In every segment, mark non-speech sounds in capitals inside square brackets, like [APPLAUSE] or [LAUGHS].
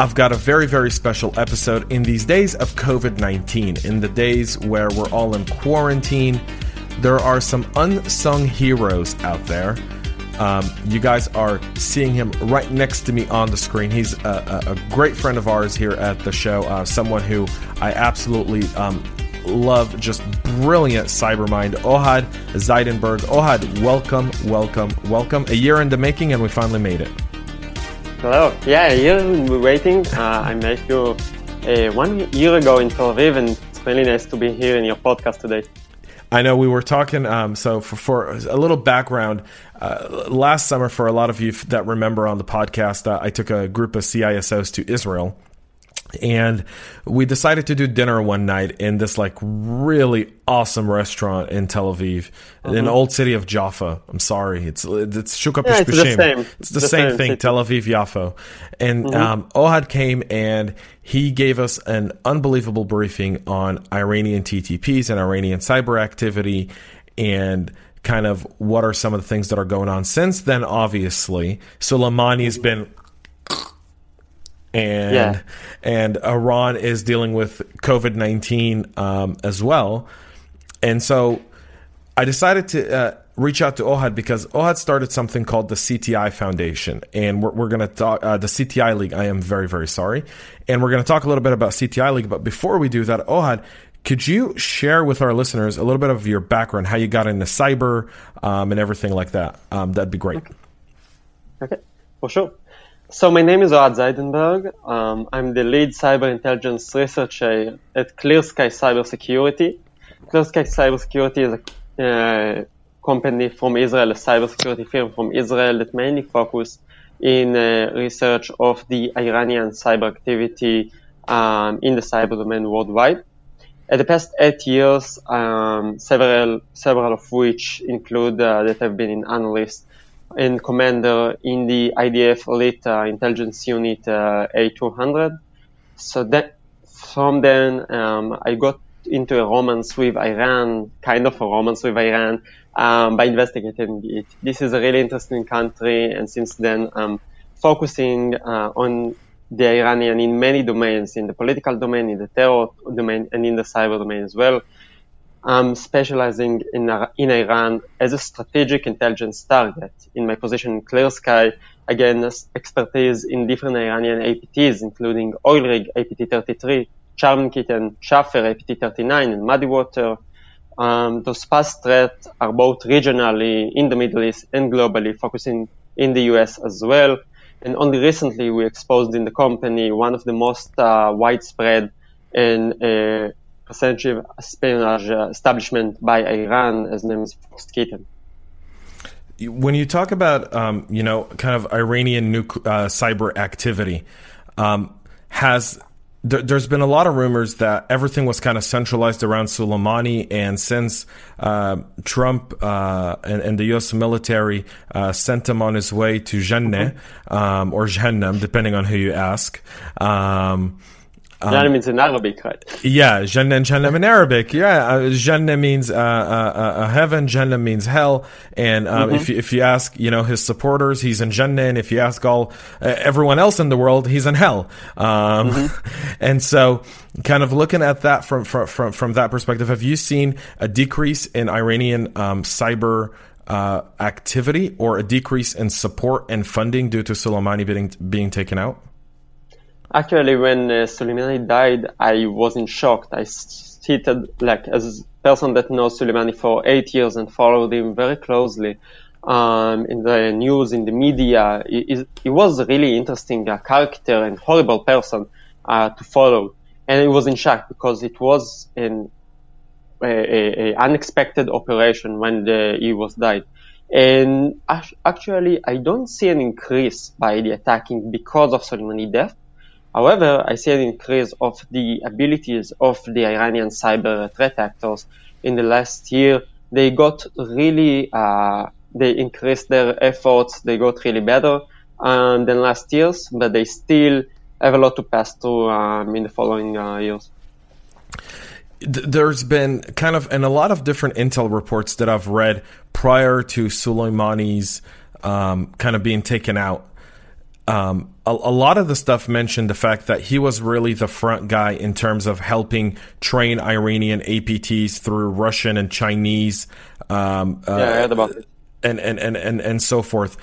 I've got a very, very special episode in these days of COVID 19, in the days where we're all in quarantine. There are some unsung heroes out there. Um, you guys are seeing him right next to me on the screen. He's a, a, a great friend of ours here at the show, uh, someone who I absolutely um, love, just brilliant cybermind, Ohad Zaidenberg. Ohad, welcome, welcome, welcome. A year in the making, and we finally made it. Hello. Yeah, you're waiting. Uh, I met you uh, one year ago in Tel Aviv, and it's really nice to be here in your podcast today. I know we were talking. Um, so for, for a little background, uh, last summer, for a lot of you that remember on the podcast, uh, I took a group of CISOs to Israel and we decided to do dinner one night in this like really awesome restaurant in Tel Aviv, uh-huh. in the old city of Jaffa. I'm sorry, it's it's Shuka yeah, it's the same. It's the, the same, same, thing, city. Tel Aviv Yafo. And mm-hmm. um, Ohad came and he gave us an unbelievable briefing on Iranian TTPs and Iranian cyber activity and kind of what are some of the things that are going on since then obviously Soleimani's been and yeah. and Iran is dealing with COVID nineteen um, as well, and so I decided to uh, reach out to Ohad because Ohad started something called the CTI Foundation, and we're, we're going to talk uh, the CTI League. I am very very sorry, and we're going to talk a little bit about CTI League. But before we do that, Ohad. Could you share with our listeners a little bit of your background, how you got into cyber, um, and everything like that? Um, that'd be great. Okay. okay, for sure. So my name is Ohad Zaidenberg. Um, I'm the lead cyber intelligence researcher at ClearSky Cybersecurity. ClearSky Cybersecurity is a uh, company from Israel, a cybersecurity firm from Israel that mainly focus in uh, research of the Iranian cyber activity um, in the cyber domain worldwide. At the past eight years, um, several several of which include uh, that have been in analyst and commander in the IDF Elite uh, Intelligence Unit uh, 8200. So that from then um, I got into a romance with Iran, kind of a romance with Iran, um, by investigating it. This is a really interesting country, and since then I'm focusing uh, on the Iranian in many domains, in the political domain, in the terror domain, and in the cyber domain as well. I'm specializing in, in Iran as a strategic intelligence target. In my position in ClearSky, again, expertise in different Iranian APTs, including Oil Rig APT-33, Charming Kitten, Chafer APT-39, and Muddy Water. Um, those past threats are both regionally in the Middle East and globally, focusing in the US as well. And only recently we exposed in the company one of the most uh, widespread and uh, percentage espionage uh, establishment by Iran, His name is Fox Kitten. When you talk about, um, you know, kind of Iranian nuc- uh, cyber activity, um, has there, has been a lot of rumors that everything was kind of centralized around Soleimani, and since uh, Trump uh, and, and, the U.S. military uh, sent him on his way to Jannah um, or Jahannam, depending on who you ask. Um, Um, Jannah means in Arabic, right? Yeah, Jannah and Jahannam in Arabic. Yeah, uh, Jannah means uh, uh, uh, heaven, Jahannam means hell. And um, mm-hmm. if, you, if you ask, you know, his supporters, he's in Jannah. And if you ask all uh, everyone else in the world, he's in hell. Um, mm-hmm. [LAUGHS] And so, kind of looking at that from, from, from, from that perspective, have you seen a decrease in Iranian um, cyber uh, activity or a decrease in support and funding due to Soleimani being, being taken out? Actually, when uh, Soleimani died, I wasn't shocked. I seated like as a person that knows Soleimani for eight years and followed him very closely um, in the news, in the media. He, he was a really interesting uh, character and horrible person uh, to follow. And it was in shock because it was an a, a, a unexpected operation when the, he was died. And actually, I don't see an increase by the attacking because of Soleimani death. However, I see an increase of the abilities of the Iranian cyber threat actors in the last year. They got really, uh, they increased their efforts. They got really better um, than last year's, but they still have a lot to pass through um, in the following uh, years there's been kind of and a lot of different intel reports that I've read prior to Soleimani's um, kind of being taken out. Um, a, a, lot of the stuff mentioned the fact that he was really the front guy in terms of helping train Iranian APTs through Russian and Chinese. Um, uh, yeah, I heard about it. And, and, and, and, and so forth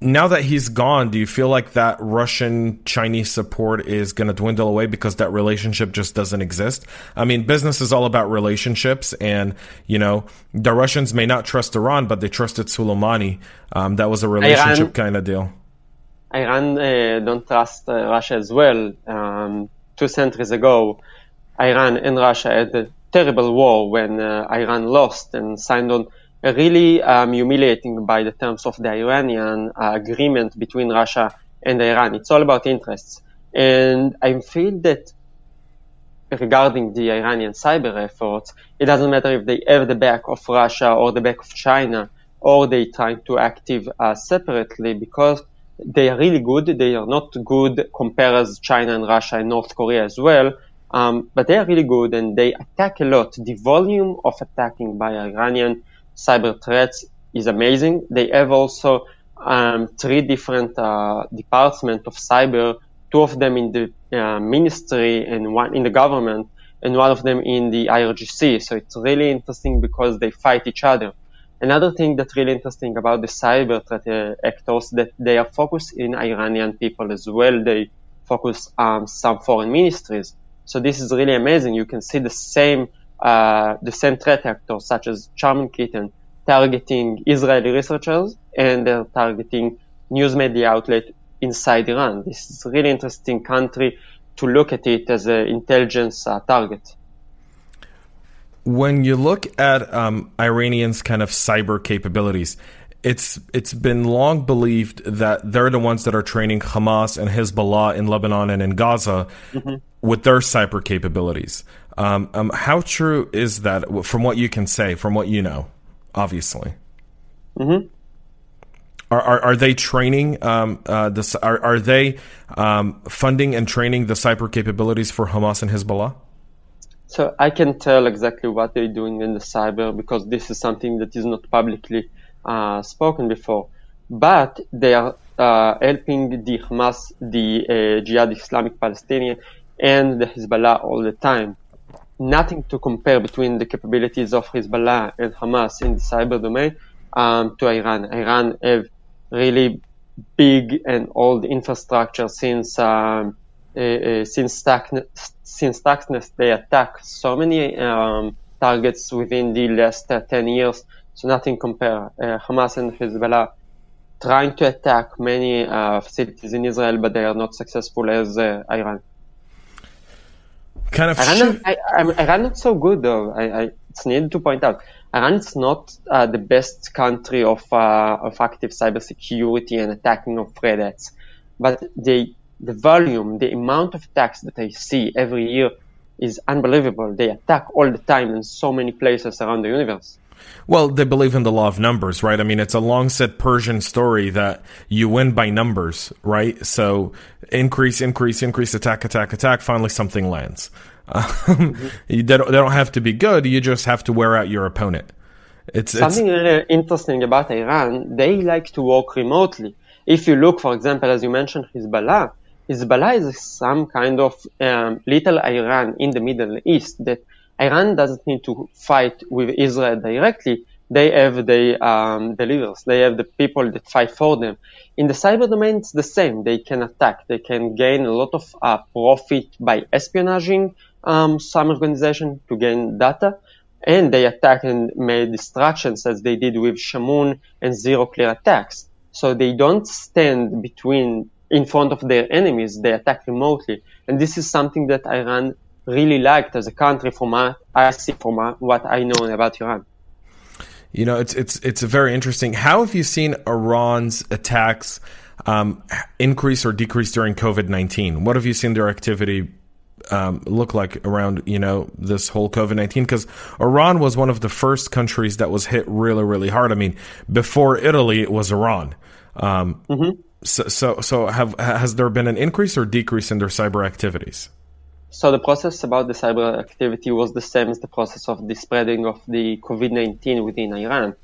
now that he's gone, do you feel like that Russian Chinese support is going to dwindle away because that relationship just doesn't exist? I mean, business is all about relationships, and you know, the Russians may not trust Iran, but they trusted Soleimani. Um, that was a relationship kind of deal. Iran uh, don't trust uh, Russia as well. Um, two centuries ago, Iran and Russia had a terrible war when uh, Iran lost and signed on a really um, humiliating by the terms of the Iranian uh, agreement between Russia and Iran. It's all about interests. And I feel that regarding the Iranian cyber efforts, it doesn't matter if they have the back of Russia or the back of China, or they try to active uh, separately because they are really good. They are not good compared as China and Russia and North Korea as well. Um, but they are really good and they attack a lot. The volume of attacking by Iranian cyber threats is amazing. They have also um, three different uh, departments of cyber, two of them in the uh, ministry and one in the government, and one of them in the IRGC. So it's really interesting because they fight each other. Another thing that's really interesting about the cyber threat uh, actors that they are focused in Iranian people as well. They focus on some foreign ministries. So this is really amazing. You can see the same uh, the same threat actors such as Charming Kitten targeting Israeli researchers and they're targeting news media outlet inside Iran. This is a really interesting country to look at it as an intelligence uh, target. When you look at um, Iranians' kind of cyber capabilities, it's it's been long believed that they're the ones that are training Hamas and Hezbollah in Lebanon and in Gaza mm-hmm. with their cyber capabilities. Um, um, how true is that from what you can say, from what you know, obviously? Mm-hmm. Are, are, are they training um, uh, this, are, are they um, funding and training the cyber capabilities for Hamas and Hezbollah? So I can tell exactly what they're doing in the cyber because this is something that is not publicly uh, spoken before. But they are uh, helping the Hamas, the uh, Jihad Islamic Palestinian, and the Hezbollah all the time nothing to compare between the capabilities of Hezbollah and Hamas in the cyber domain um, to Iran. Iran have really big and old infrastructure since um, since Stuxnet, since Stuxnet they attack so many um, targets within the last uh, 10 years. So nothing compare. Uh, Hamas and Hezbollah trying to attack many uh, facilities in Israel, but they are not successful as uh, Iran kind of. Iran, I, I, Iran not so good though. I, I, it's needed to point out. Iran is not uh, the best country of uh, of active cybersecurity and attacking of threats, but the the volume, the amount of attacks that I see every year is unbelievable. They attack all the time in so many places around the universe. Well, they believe in the law of numbers, right? I mean, it's a long said Persian story that you win by numbers, right? So increase, increase, increase, attack, attack, attack. Finally, something lands. [LAUGHS] Um, mm-hmm. they, don't, they don't have to be good. You just have to wear out your opponent. It's something it's, really interesting about Iran. They like to work remotely. If you look, for example, as you mentioned, Hezbollah, Hezbollah is some kind of um, little Iran in the Middle East that Iran doesn't need to fight with Israel directly. They have the, um. They have the people that fight for them. In the cyber domain, it's the same. They can attack. They can gain a lot of uh, profit by espionaging um, some organization to gain data. And they attack and make distractions as they did with Shamoon and ZeroCleare attacks. So they don't stand between in front of their enemies. They attack remotely. And this is something that Iran really liked as a country from what I see from what I know about Iran. You know, it's it's it's very interesting. How have you seen Iran's attacks um, increase or decrease during COVID nineteen? What have you seen their activity um, look like around you know this whole COVID nineteen? Because Iran was one of the first countries that was hit really really hard. I mean, before Italy, it was Iran. Um, mm-hmm. So so so have has there been an increase or decrease in their cyber activities? So the process about the cyber activity was the same as the process of the spreading of the COVID-19 within Iran.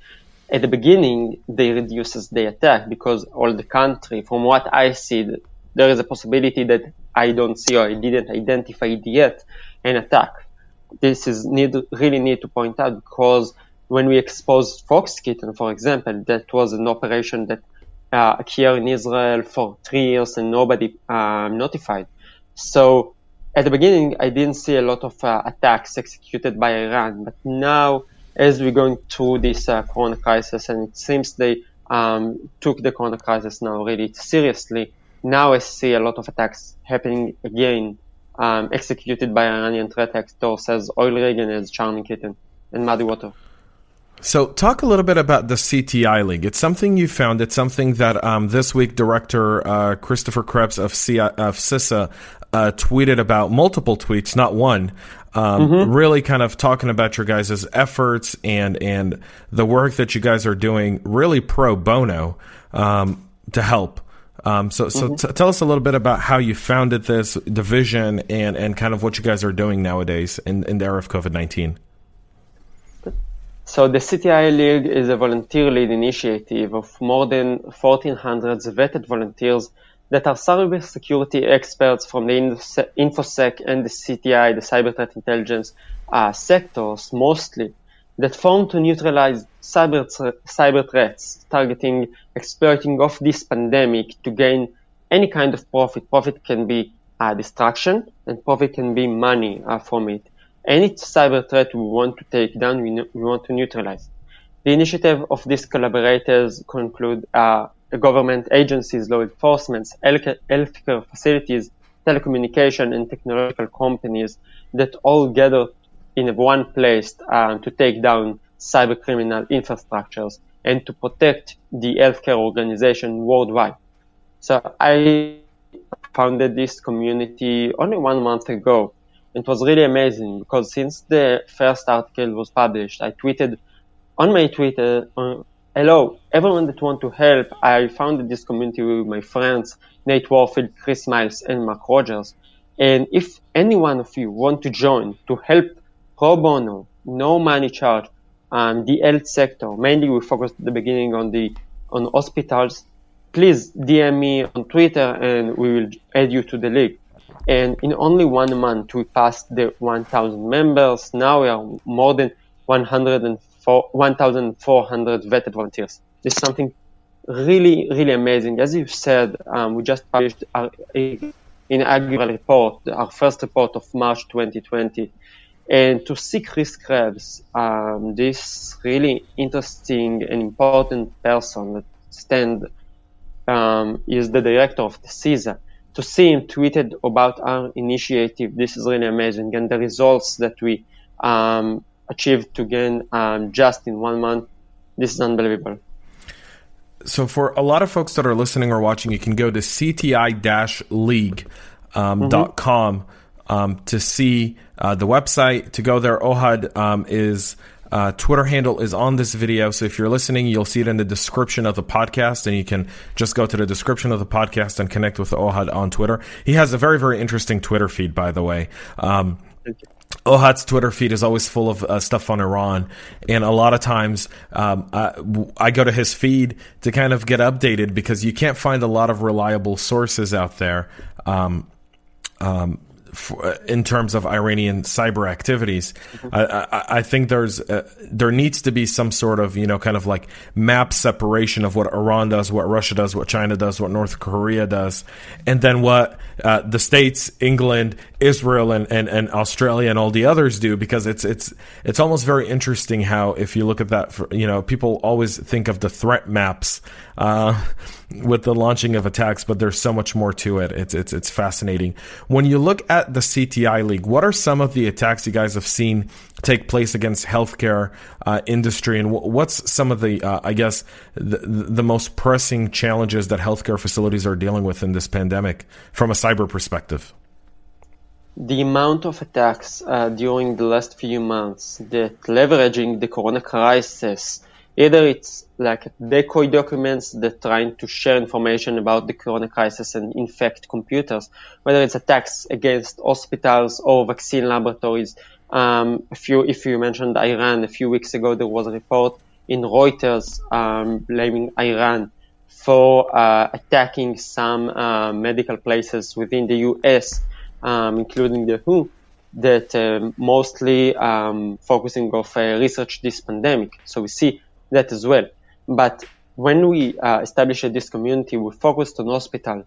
At the beginning, they reduces the attack because all the country, from what I see, there is a possibility that I don't see or I didn't identify yet, an attack. This is need, really need to point out because when we exposed Foxkitten, for example, that was an operation that uh, occurred in Israel for three years and nobody um, notified. So at the beginning, I didn't see a lot of uh, attacks executed by Iran, but now, as we're going through this uh, Corona crisis, and it seems they um, took the Corona crisis now really seriously, now I see a lot of attacks happening again, um, executed by Iranian threat actors as Oil Rig and as Charming Kitten and Muddy Water. So, talk a little bit about the CTI League. It's something you found. It's something that um, this week, director uh, Christopher Krebs of, C- of CISA uh, tweeted about multiple tweets, not one. Um, mm-hmm. Really, kind of talking about your guys' efforts and and the work that you guys are doing, really pro bono um, to help. Um, so, so mm-hmm. t- tell us a little bit about how you founded this division and and kind of what you guys are doing nowadays in, in the era of COVID nineteen. So the CTI League is a volunteer-led initiative of more than 1,400 vetted volunteers that are cybersecurity experts from the InfoSec and the CTI, the cyber threat intelligence uh, sectors mostly, that form to neutralize cyber, cyber threats, targeting exploiting of this pandemic to gain any kind of profit. Profit can be uh, destruction and profit can be money uh, from it. Any cyber threat we want to take down, we, we want to neutralize. The initiative of these collaborators conclude uh, government agencies, law enforcement, healthcare facilities, telecommunication and technological companies that all gather in one place uh, to take down cyber criminal infrastructures and to protect the healthcare organization worldwide. So I founded this community only one month ago. It was really amazing because since the first article was published, I tweeted on my Twitter, uh, hello, everyone that want to help. I founded this community with my friends, Nate Warfield, Chris Miles, and Marc Rogers. And if any one of you want to join to help pro bono, no money charge, um, the health sector, mainly we focused at the beginning on the on hospitals, please DM me on Twitter and we will add you to the league. And in only one month, we passed the 1,000 members. Now we are more than 1,400 vetted volunteers. Is something really, really amazing. As you said, um, we just published our inaugural report, our first report of March 2020. And to see Chris Krebs, um, this really interesting and important person that stand um, is the director of the CISA. To see him tweeted about our initiative, this is really amazing, and the results that we um, achieved to gain um, just in one month. This is unbelievable. So, for a lot of folks that are listening or watching, you can go to cti-league.com um, mm-hmm. um, to see uh, the website. To go there, Ohad um, is uh, Twitter handle is on this video. So if you're listening, you'll see it in the description of the podcast, and you can just go to the description of the podcast and connect with Ohad on Twitter. He has a very, very interesting Twitter feed, by the way. Um, Ohad's Twitter feed is always full of uh, stuff on Iran, and a lot of times um, I, I, go to his feed to kind of get updated because you can't find a lot of reliable sources out there. Um, um, for, in terms of Iranian cyber activities. Mm-hmm. I, I, I, think there's uh, there needs to be some sort of you know kind of like map separation of what Iran does, what Russia does, what China does, what North Korea does, and then what uh, the states, England, Israel, and, and, and Australia and all the others do. Because it's it's it's almost very interesting how if you look at that, for, you know, people always think of the threat maps. Uh, with the launching of attacks, but there's so much more to it. It's it's it's fascinating. When you look at the CTI League, what are some of the attacks you guys have seen take place against healthcare uh, industry, and what's some of the uh, I guess the, the most pressing challenges that healthcare facilities are dealing with in this pandemic from a cyber perspective? The amount of attacks uh, during the last few months that leveraging the corona crisis Either it's like decoy documents that trying to share information about the corona crisis and infect computers, whether it's attacks against hospitals or vaccine laboratories. Um, a few, if you mentioned Iran, a few weeks ago there was a report in Reuters um, blaming Iran for uh, attacking some uh, medical places within the U.S., um, including the WHO, that uh, mostly um, focusing of uh, research this pandemic. So we see that as well. But when we uh, established this community, we focused on hospital.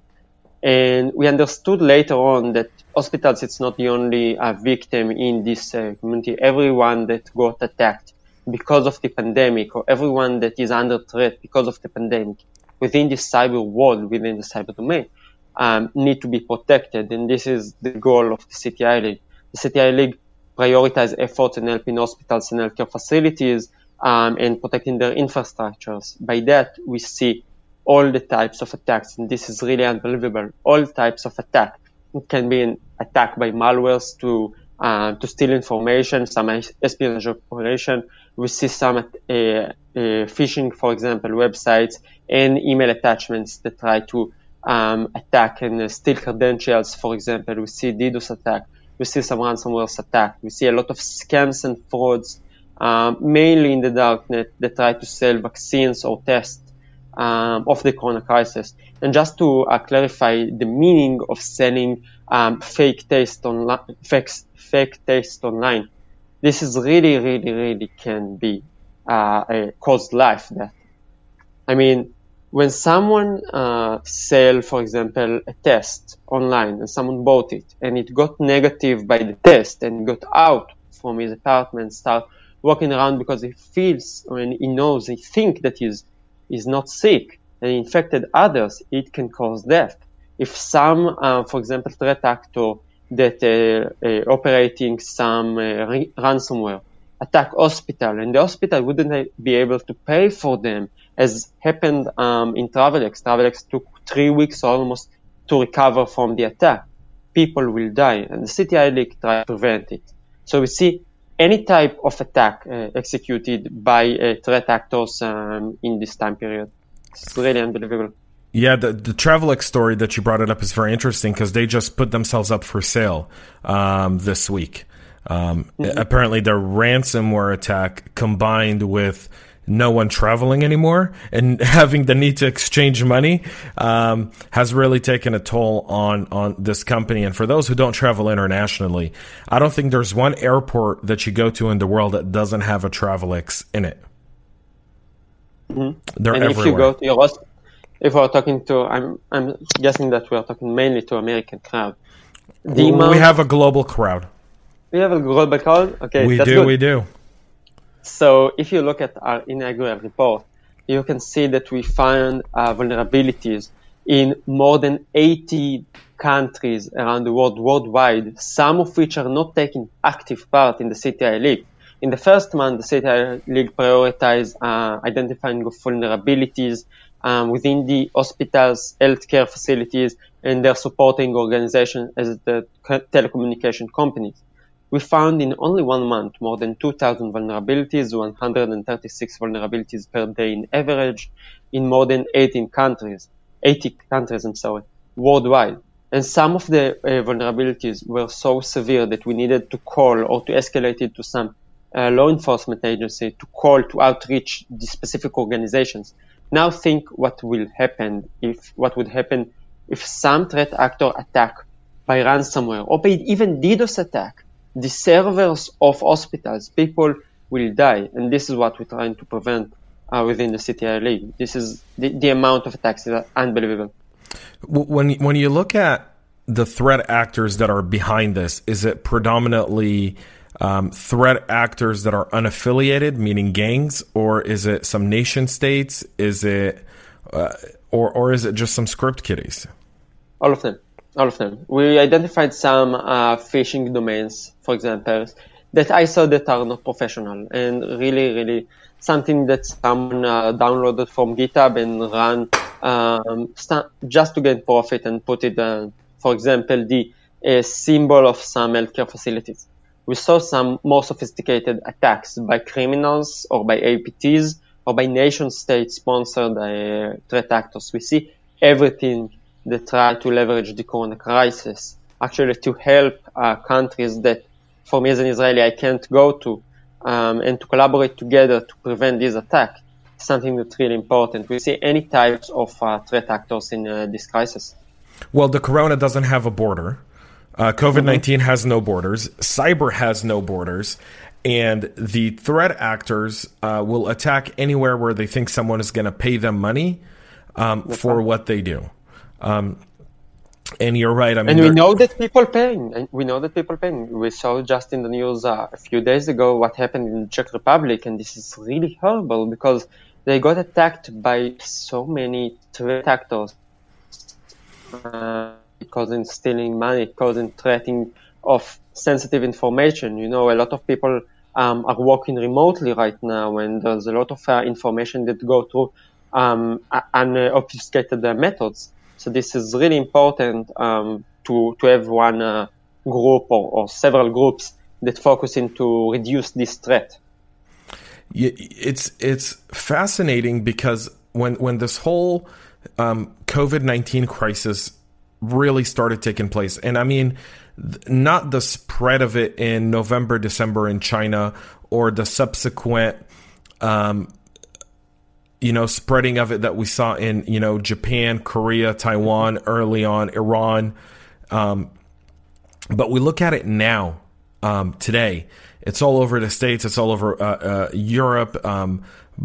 And we understood later on that hospitals, it's not the only uh, victim in this uh, community. Everyone that got attacked because of the pandemic or everyone that is under threat because of the pandemic within the cyber world, within the cyber domain, um, need to be protected. And this is the goal of the CTI League. The CTI League prioritize efforts in helping hospitals and healthcare facilities um, and protecting their infrastructures. By that, we see all the types of attacks, and this is really unbelievable. All types of attack. It can be an attack by malwares to uh, to steal information, some espionage operation. We see some uh, uh, phishing, for example, websites and email attachments that try to um, attack and steal credentials. For example, we see DDoS attack. We see some ransomware attack. We see a lot of scams and frauds um, mainly in the darknet that try to sell vaccines or tests um, of the corona crisis. And just to uh, clarify the meaning of selling um, fake taste online, fake, fake online, this is really, really, really can be uh, a cause life death. I mean, when someone uh, sell, for example, a test online and someone bought it and it got negative by the test and got out from his apartment, start walking around because he feels and he knows, he thinks that he's, he's not sick and infected others, it can cause death. If some, uh, for example, threat actor that uh, uh, operating some uh, ransomware attack hospital and the hospital wouldn't be able to pay for them as happened um, in Travelex. Travelex took three weeks almost to recover from the attack. People will die and the CTI League tried to prevent it. So we see any type of attack uh, executed by uh, threat actors um, in this time period. It's really unbelievable. Yeah, the, the Travelex story that you brought it up is very interesting because they just put themselves up for sale um, this week. Um, mm-hmm. Apparently, their ransomware attack combined with no one traveling anymore and [LAUGHS] having the need to exchange money um, has really taken a toll on on this company. And for those who don't travel internationally, I don't think there's one airport that you go to in the world that doesn't have a Travelex in it. Mm-hmm. They're and everywhere. if you go to your if we're talking to, I'm I'm guessing that we're talking mainly to American crowd. The we have a global crowd. We have a global crowd. Okay, we do. Good. We do. So if you look at our inaugural report, you can see that we found uh, vulnerabilities in more than 80 countries around the world, worldwide, some of which are not taking active part in the CTI League. In the first month, the CTI League prioritized uh, identifying of vulnerabilities um, within the hospitals, healthcare facilities, and their supporting organizations as the telecommunication companies. We found in only one month more than 2,000 vulnerabilities, 136 vulnerabilities per day in average, in more than 18 countries, 80 countries, I'm sorry, worldwide. And some of the uh, vulnerabilities were so severe that we needed to call or to escalate it to some uh, law enforcement agency to call to outreach the specific organizations. Now think what will happen if what would happen if some threat actor attack by ransomware or by even DDoS attack the servers of hospitals. People will die, and this is what we're trying to prevent uh, within the CTI League. This is the, the amount of attacks is unbelievable. When when you look at the threat actors that are behind this, is it predominantly um, threat actors that are unaffiliated, meaning gangs, or is it some nation states? Is it uh, or or is it just some script kiddies? All of them, all of them. We identified some uh, phishing domains, for example, that I saw that are not professional and really, really something that someone uh, downloaded from GitHub and ran um, st- just to get profit and put it, uh, for example, the symbol of some healthcare facilities we saw some more sophisticated attacks by criminals or by APTs or by nation state sponsored uh, threat actors. We see everything that try to leverage the corona crisis actually to help uh, countries that for me as an Israeli I can't go to um, and to collaborate together to prevent this attack. Something that's really important. We see any types of uh, threat actors in uh, this crisis. Well, the corona doesn't have a border. Uh, COVID 19 mm-hmm. has no borders, cyber has no borders, and the threat actors uh, will attack anywhere where they think someone is going to pay them money um, for what they do. Um, and you're right. I mean, and we know that people paying. And we know that people paying. We saw just in the news uh, a few days ago what happened in the Czech Republic, and this is really horrible because they got attacked by so many threat actors. Uh, causing stealing money, causing threatening of sensitive information. You know, a lot of people um, are working remotely right now, and there's a lot of uh, information that go through um, unobfuscated uh, methods. So this is really important um, to to have one uh, group or, or, several groups that focus in to reduce this threat. It's it's fascinating because when when this whole um, COVID nineteen crisis really started taking place. And I mean, not the spread of it in November, December in China or the subsequent, um, you know, spreading of it that we saw in, you know, Japan, Korea, Taiwan, early on, Iran. Um, but we look at it now, um, today. It's all over the States, it's all over uh, uh, Europe, um,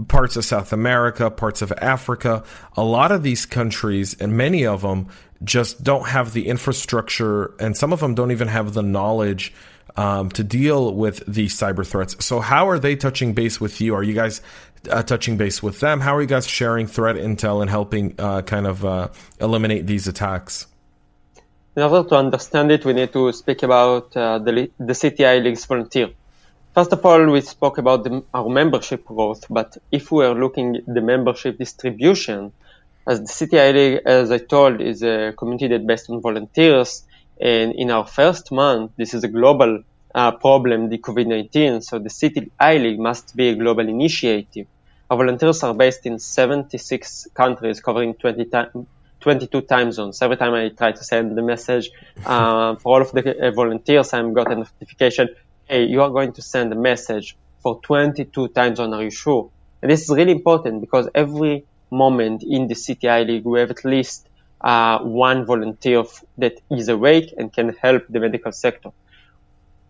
parts of South America, parts of Africa. A lot of these countries, and many of them, just don't have the infrastructure, and some of them don't even have the knowledge um, to deal with these cyber threats. So, how are they touching base with you? Are you guys uh, touching base with them? How are you guys sharing threat intel and helping uh, kind of uh, eliminate these attacks? In order to understand it, we need to speak about uh, the, the CTI League's volunteer. First of all, we spoke about the, our membership growth, but if we are looking at the membership distribution, as the CTI League, as I told, is a community that based on volunteers. And in our first month, this is a global uh, problem, the COVID-19. So the CTI League must be a global initiative. Our volunteers are based in 76 countries, covering 20 22 time zones. Every time I try to send the message uh, for all of the uh, volunteers, I'm got a notification. Hey, you are going to send a message for 22 time zones. Are you sure? And this is really important because every moment in the CTI League, we have at least uh, one volunteer that is awake and can help the medical sector.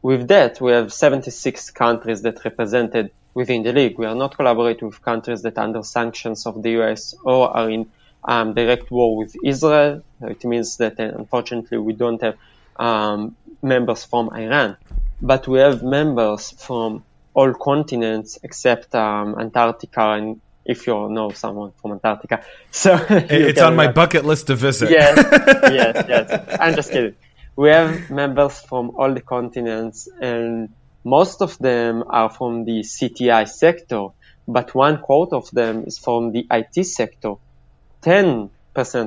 With that, we have 76 countries that represented within the league. We are not collaborating with countries that are under sanctions of the US or are in um, direct war with Israel. It means that uh, unfortunately we don't have um, members from Iran, but we have members from all continents except um, Antarctica and if you know someone from Antarctica. [LAUGHS] So it's on my bucket list to visit. Yes, [LAUGHS] yes, yes. I'm just kidding. We have members from all the continents, and most of them are from the CTI sector, but one quarter of them is from the IT sector. 10%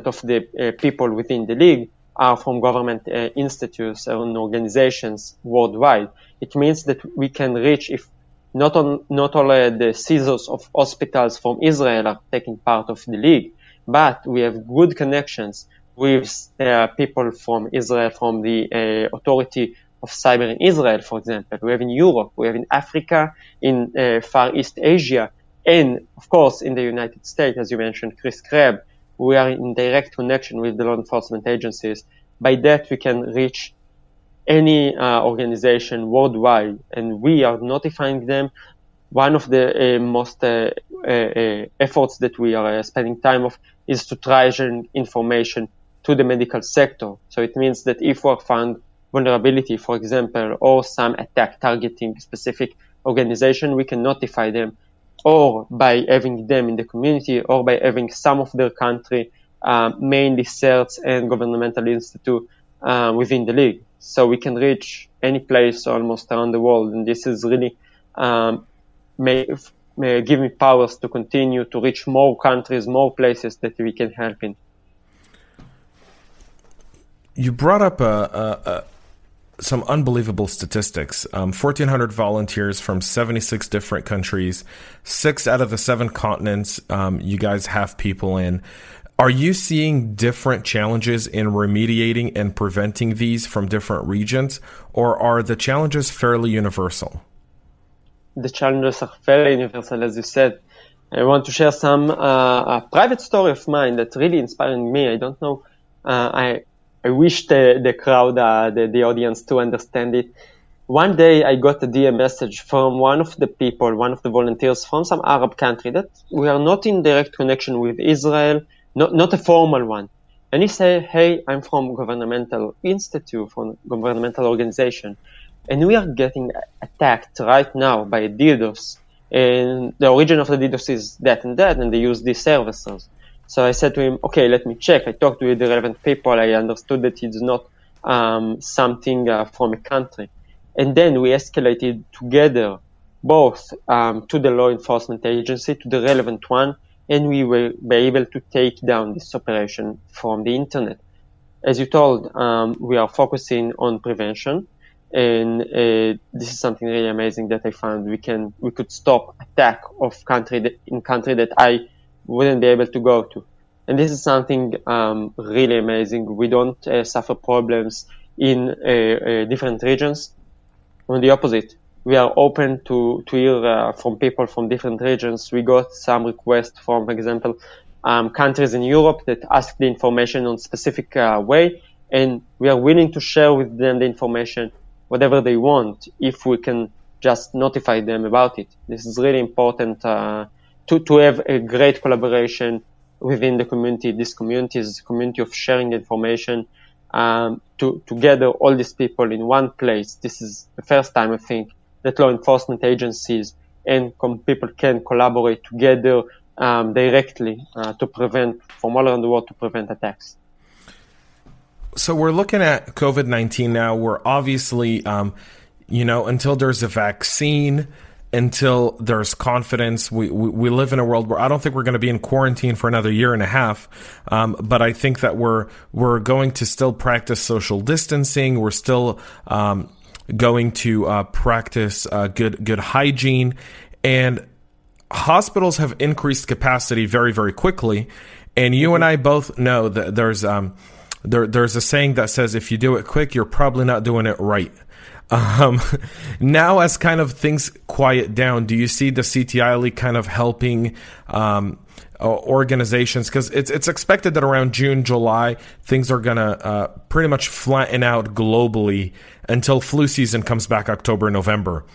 of the uh, people within the league are from government uh, institutes and organizations worldwide. It means that we can reach if not on not only the CISOs of hospitals from Israel are taking part of the league, but we have good connections with uh, people from Israel, from the uh, authority of cyber in Israel, for example. We have in Europe, we have in Africa, in uh, Far East Asia, and of course in the United States, as you mentioned, Chris Krebs. We are in direct connection with the law enforcement agencies. By that, we can reach any uh, organization worldwide, and we are notifying them. One of the uh, most uh, efforts that we are spending time of is to try information to the medical sector. So it means that if we found vulnerability, for example, or some attack targeting specific organization, we can notify them or by having them in the community or by having some of their country, uh, mainly CERTs and governmental institute uh, within the league. So we can reach any place almost around the world. And this is really um, may, may give me powers to continue to reach more countries, more places that we can help in. You brought up a, a, a some unbelievable statistics. Um, 1,400 volunteers from 76 different countries, six out of the seven continents um, you guys have people in. Are you seeing different challenges in remediating and preventing these from different regions, or are the challenges fairly universal? The challenges are fairly universal, as you said. I want to share some uh, a private story of mine that really inspired me. I don't know. Uh, I I wish the the crowd, uh, the the audience, to understand it. One day I got a DM message from one of the people, one of the volunteers from some Arab country that we are not in direct connection with Israel not, not a formal one. And he said, hey, I'm from governmental institute, from governmental organization, and we are getting attacked right now by DDoS. And the origin of the DDoS is that and that, and they use these services. So I said to him, okay, let me check. I talked with the relevant people. I understood that it's not um, something uh, from a country. And then we escalated together both um, to the law enforcement agency, to the relevant one, and we be able to take down this operation from the internet. As you told, um, we are focusing on prevention, and uh, this is something really amazing that I found. We can we could stop attack of country that, in country that I wouldn't be able to go to, and this is something um, really amazing. We don't uh, suffer problems in uh, uh different regions. On the opposite, we are open to, to hear uh, from people from different regions. We got some requests from, for example, um, countries in Europe that ask the information on specific uh, way, and we are willing to share with them the information, whatever they want, if we can just notify them about it. This is really important uh, to to have a great collaboration within the community. This community is a community of sharing information. Um, to to gather all these people in one place. This is the first time I think that law enforcement agencies and com- people can collaborate together um, directly uh, to prevent from all around the world to prevent attacks. So we're looking at COVID nineteen now. We're obviously, um, you know, until there's a vaccine, until there's confidence. We, we, we, live in a world where I don't think we're going to be in quarantine for another year and a half. Um, but I think that we're, we're going to still practice social distancing. We're still, um, going to uh, practice uh, good good hygiene, and hospitals have increased capacity very very quickly. And you and I both know that there's um, there, there's a saying that says if you do it quick, you're probably not doing it right. Um, [LAUGHS] now, as kind of things quiet down, do you see the CTI League kind of helping um, organizations because it's it's expected that around June July things are gonna uh, pretty much flatten out globally until flu season comes back October November.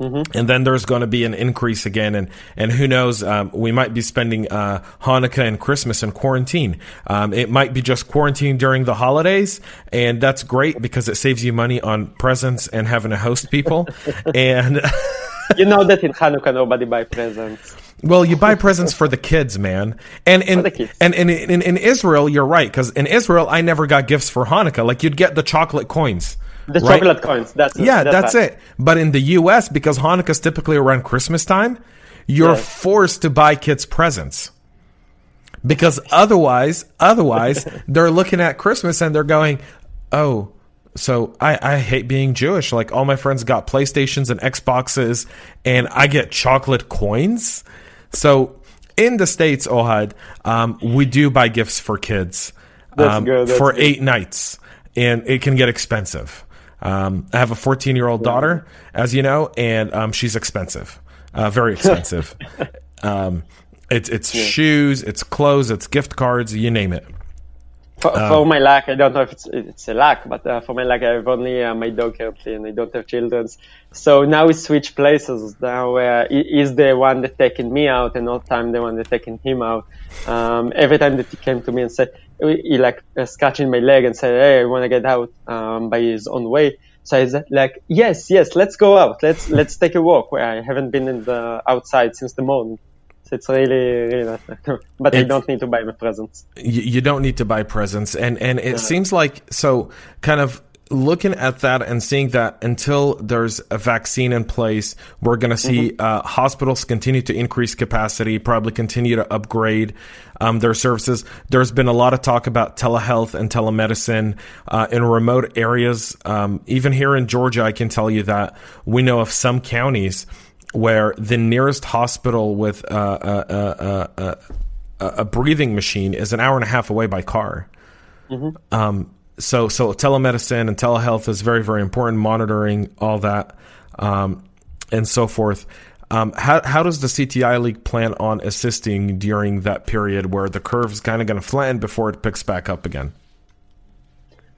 Mm-hmm. And then there's going to be an increase again, and and who knows? Um, we might be spending uh, Hanukkah and Christmas in quarantine. Um, it might be just quarantine during the holidays, and that's great because it saves you money on presents and having to host people. [LAUGHS] and [LAUGHS] you know that in Hanukkah nobody buy presents. Well, you buy presents for the kids, man. And in and in, in, in Israel, you're right because in Israel, I never got gifts for Hanukkah. Like you'd get the chocolate coins. The right? chocolate coins. That's yeah, that's, that's it. But in the U.S., because Hanukkah is typically around Christmas time, you're forced to buy kids presents because otherwise, otherwise [LAUGHS] they're looking at Christmas and they're going, "Oh, so I, I hate being Jewish. Like all my friends got PlayStations and Xboxes, and I get chocolate coins. So in the states, Ohad, um, we do buy gifts for kids um, for good. eight nights, and it can get expensive. Um, I have a 14 year old daughter, as you know, and um, she's expensive, uh, very [LAUGHS] expensive. Um, it's it's yeah. shoes, it's clothes, it's gift cards, you name it. For, for, my luck, I don't know if it's it's a luck, but uh, for my luck, I have only uh, my dog currently, and I don't have children. So now we switch places. Now uh, he's the one that taking me out, and all time the one that taking him out. Um, every time that he came to me and said he like uh, scratching my leg and said, "Hey, I want to get out," um, by his own way. So I said, like, "Yes, yes, let's go out. Let's [LAUGHS] let's take a walk." Where I haven't been in the outside since the morning. So it's really, really nice. [LAUGHS] but I don't need to buy the presents. You, you don't need to buy presents. And, and it yeah. seems like, so kind of looking at that and seeing that until there's a vaccine in place, we're going to see mm-hmm. uh, hospitals continue to increase capacity, probably continue to upgrade um, their services. There's been a lot of talk about telehealth and telemedicine uh, in remote areas. Um, even here in Georgia, I can tell you that we know of some counties where the nearest hospital with a, a, a, a, breathing machine is an hour and a half away by car. Mm-hmm. Um, so, so telemedicine and telehealth is very, very important. Monitoring all that um, and so forth. Um, how, how does the CTI League plan on assisting during that period where the curve is kind of going to flatten before it picks back up again?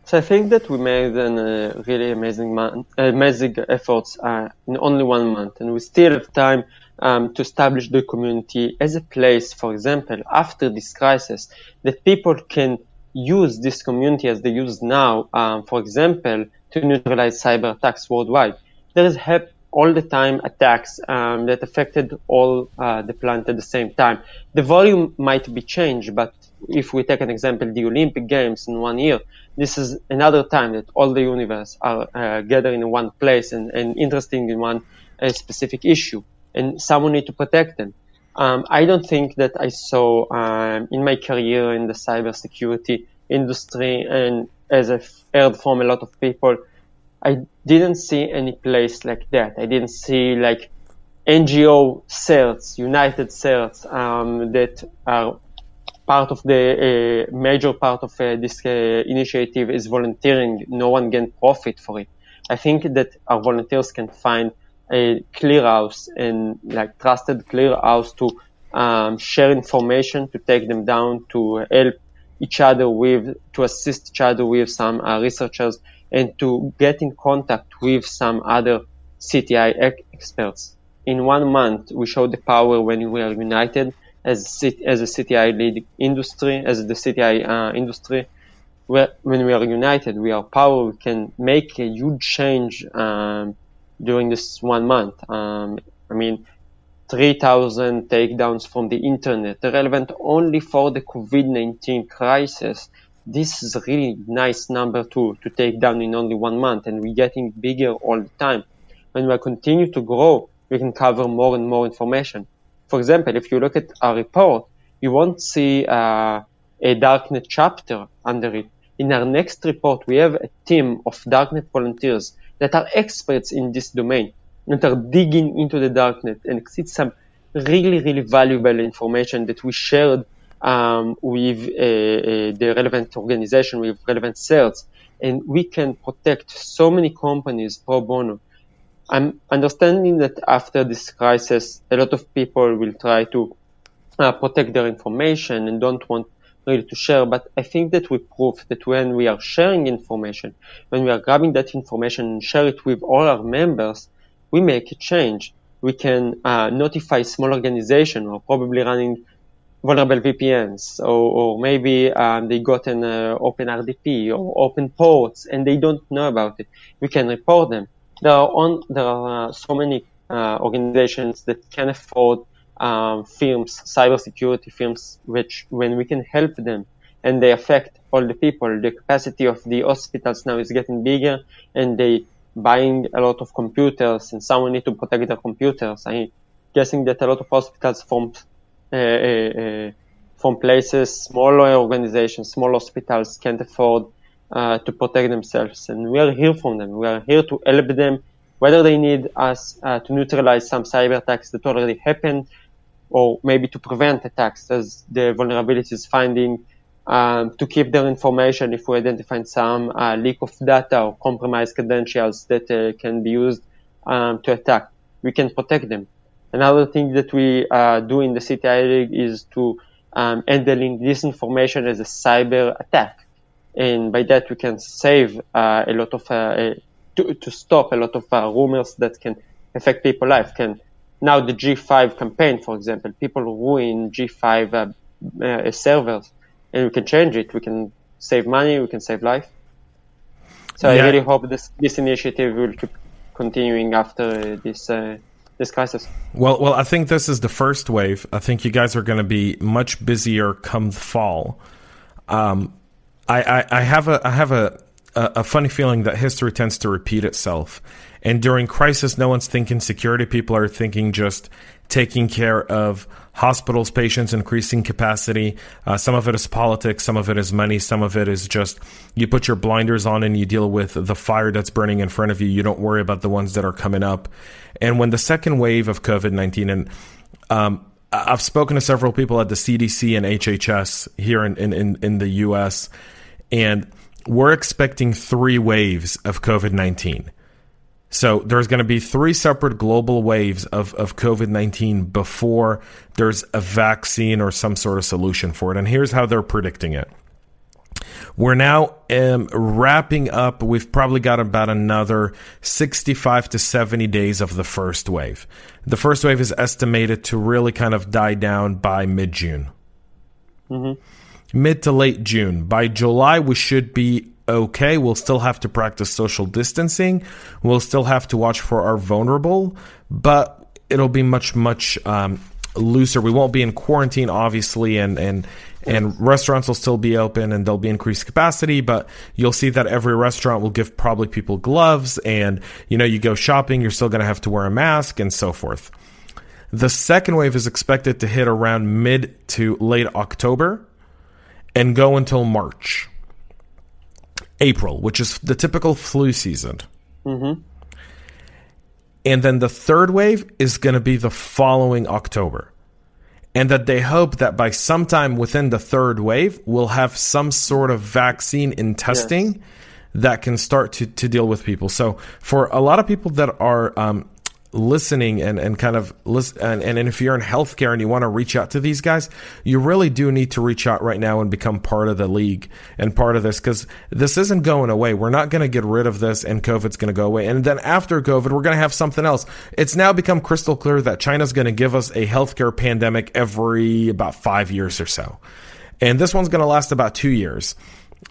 So I think that we made a uh, really amazing month, amazing efforts uh, in only one month, and we still have time um, to establish the community as a place, for example, after this crisis, that people can use this community as they use now, um, for example, to neutralize cyber attacks worldwide. There is help all the time attacks um, that affected all uh, the planet at the same time. The volume might be changed, but if we take an example, the Olympic Games in one year, this is another time that all the universe are uh, gathered in one place and, and interested in one uh, specific issue, and someone need to protect them. Um, I don't think that I saw um, in my career in the cybersecurity industry, and as I've heard from a lot of people, I didn't see any place like that. I didn't see like NGO certs, United certs um, that are part of the uh, major part of uh, this uh, initiative is volunteering. No one can profit for it. I think that our volunteers can find a clearhouse and like trusted clearhouse to um, share information, to take them down, to help each other with, to assist each other with some uh, researchers, and to get in contact with some other CTI experts. In one month, we showed the power when we are united as as a CTI lead industry, as the CTI uh, industry, where, when we are united, we are power. We can make a huge change um, during this one month. Um, I mean, 3,000 takedowns from the internet, relevant only for the COVID-19 crisis. This is a really nice number to, to take down in only one month, and we're getting bigger all the time. When we continue to grow, we can cover more and more information. For example, if you look at our report, you won't see uh, a darknet chapter under it. In our next report, we have a team of darknet volunteers that are experts in this domain that are digging into the darknet and see some really, really valuable information that we shared um, with uh, uh, the relevant organization, with relevant certs, and we can protect so many companies pro bono. I'm understanding that after this crisis, a lot of people will try to uh, protect their information and don't want really to share. But I think that we prove that when we are sharing information, when we are grabbing that information and share it with all our members, we make a change. We can uh, notify small organizations or probably running vulnerable VPNs, or, or maybe um, they got an uh, open RDP or open ports and they don't know about it. We can report them there are on there are uh, so many uh, organizations that can afford um, firms, cybersecurity firms, which when we can help them and they affect all the people, the capacity of the hospitals now is getting bigger and they buying a lot of computers and someone need to protect their computers. I'm guessing that a lot of hospitals from uh, uh, uh from places smaller organizations, small hospitals can't afford uh, to protect themselves. And we are here for them. We are here to help them, whether they need us uh, to neutralize some cyber attacks that already happened, or maybe to prevent attacks as the vulnerability is finding, um, to keep their information if we identify some uh, leak of data or compromised credentials that uh, can be used um, to attack. We can protect them. Another thing that we uh, do in the CTI League is to um, handling this information as a cyber attack. And by that, we can save uh, a lot of, uh, to, to, stop a lot of uh, rumors that can affect people's life. Can now the G5 campaign, for example, people ruin G5 uh, uh, servers, and we can change it. We can save money. We can save life. So yeah. I really hope this this initiative will keep continuing after this uh, this crisis. Well, well, I think this is the first wave. I think you guys are going to be much busier come fall. Um, I, I, I have a I have a, a, a funny feeling that history tends to repeat itself. And during crisis, no one's thinking security. People are thinking just taking care of hospitals, patients, increasing capacity. Uh, some of it is politics, some of it is money, some of it is just you put your blinders on and you deal with the fire that's burning in front of you. You don't worry about the ones that are coming up. And when the second wave of COVID 19, and um, I've spoken to several people at the CDC and HHS here in, in, in the US, and we're expecting three waves of COVID 19. So there's going to be three separate global waves of, of COVID 19 before there's a vaccine or some sort of solution for it. And here's how they're predicting it. We're now um, wrapping up. We've probably got about another 65 to 70 days of the first wave. The first wave is estimated to really kind of die down by mid June. Mm-hmm. Mid to late June. By July, we should be okay. We'll still have to practice social distancing. We'll still have to watch for our vulnerable, but it'll be much, much um, looser. We won't be in quarantine, obviously, and, and, and restaurants will still be open and there'll be increased capacity, but you'll see that every restaurant will give probably people gloves and, you know, you go shopping, you're still going to have to wear a mask and so forth. The second wave is expected to hit around mid to late October and go until March. April, which is the typical flu season. Mm-hmm. And then the third wave is going to be the following October. And that they hope that by sometime within the third wave, we'll have some sort of vaccine in testing yes. that can start to, to deal with people. So, for a lot of people that are um, listening and, and kind of listen and, and if you're in healthcare and you want to reach out to these guys you really do need to reach out right now and become part of the league and part of this because this isn't going away. We're not going to get rid of this and covid's going to go away. And then after covid we're going to have something else. It's now become crystal clear that china's going to give us a healthcare pandemic every about five years or so. And this one's going to last about two years.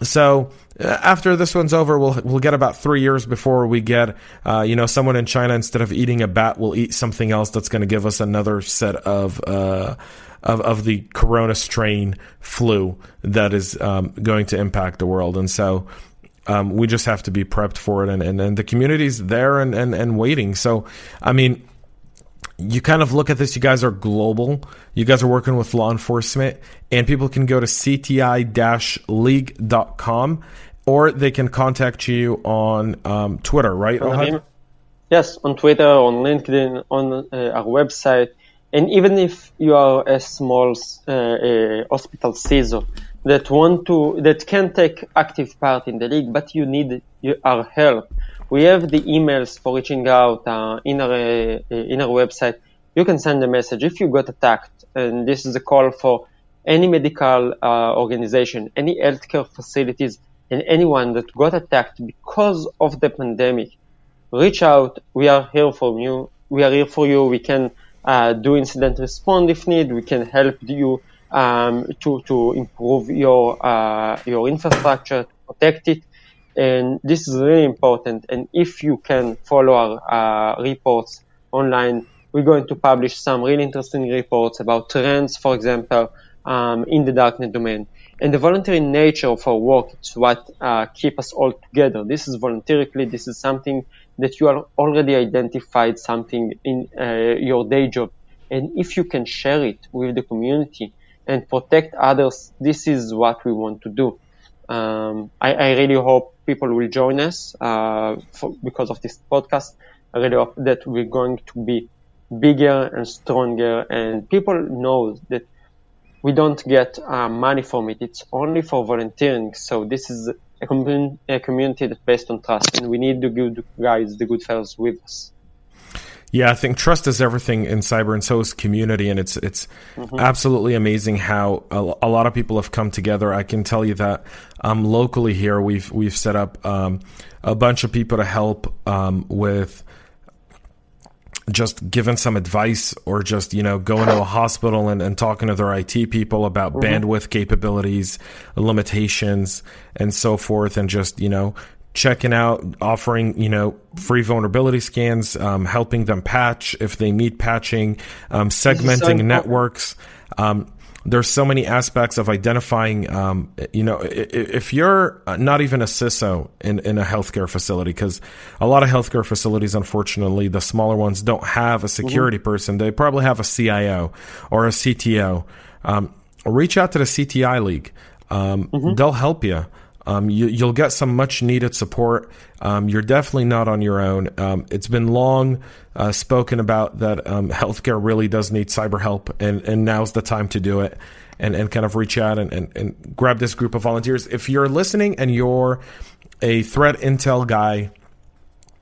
So after this one's over, we'll we'll get about three years before we get, uh, you know, someone in China instead of eating a bat will eat something else that's going to give us another set of. Uh, of, of the corona strain flu that is um, going to impact the world. And so um, we just have to be prepped for it. And, and, and the community's there and, and, and waiting. So, I mean, you kind of look at this, you guys are global. You guys are working with law enforcement, and people can go to cti league.com or they can contact you on um, Twitter, right? Yes, on Twitter, on LinkedIn, on uh, our website. And even if you are a small uh, a hospital CISO that want to, that can take active part in the league, but you need our help we have the emails for reaching out uh, in our uh, in our website. You can send a message if you got attacked, and this is a call for any medical uh, organization, any healthcare facilities, and anyone that got attacked because of the pandemic. Reach out. We are here for you. We are here for you. We can uh, do incident response if need. We can help you um, to to improve your uh, your infrastructure, protect it and this is really important. And if you can follow our uh, reports online, we're going to publish some really interesting reports about trends, for example, um, in the darknet domain. And the voluntary nature of our work is what uh, keep us all together. This is voluntarily. This is something that you are already identified something in uh, your day job. And if you can share it with the community, and protect others, this is what we want to do. Um, I, I, really hope people will join us uh, for, because of this podcast. I really hope that we're going to be bigger and stronger, and people know that we don't get uh, money from it. It's only for volunteering. So this is a, com- a community that's based on trust, and we need the good guys, the good fellows with us. Yeah, I think trust is everything in cyber, and so is community. And it's it's mm-hmm. absolutely amazing how a, a, lot of people have come together. I can tell you that um, locally here, we've we've set up um, a bunch of people to help um, with just giving some advice or just you know going to a hospital and, and talking to their IT people about mm-hmm. bandwidth capabilities, limitations, and so forth, and just you know checking out, offering you know free vulnerability scans, um, helping them patch if they need patching, um, segmenting networks. Um, there's so many aspects of identifying. Um, you know, if you're not even a CISO in, in a healthcare facility, because a lot of healthcare facilities, unfortunately, the smaller ones don't have a security mm-hmm. person. They probably have a CIO or a CTO. Um, reach out to the CTI League. Um, mm-hmm. They'll help you. Um, you, will get some much needed support. Um, you're definitely not on your own. Um, it's been long uh, spoken about that um, healthcare really does need cyber help, and, and now's the time to do it and, and kind of reach out and, and, and grab this group of volunteers. If you're listening and you're a threat intel guy,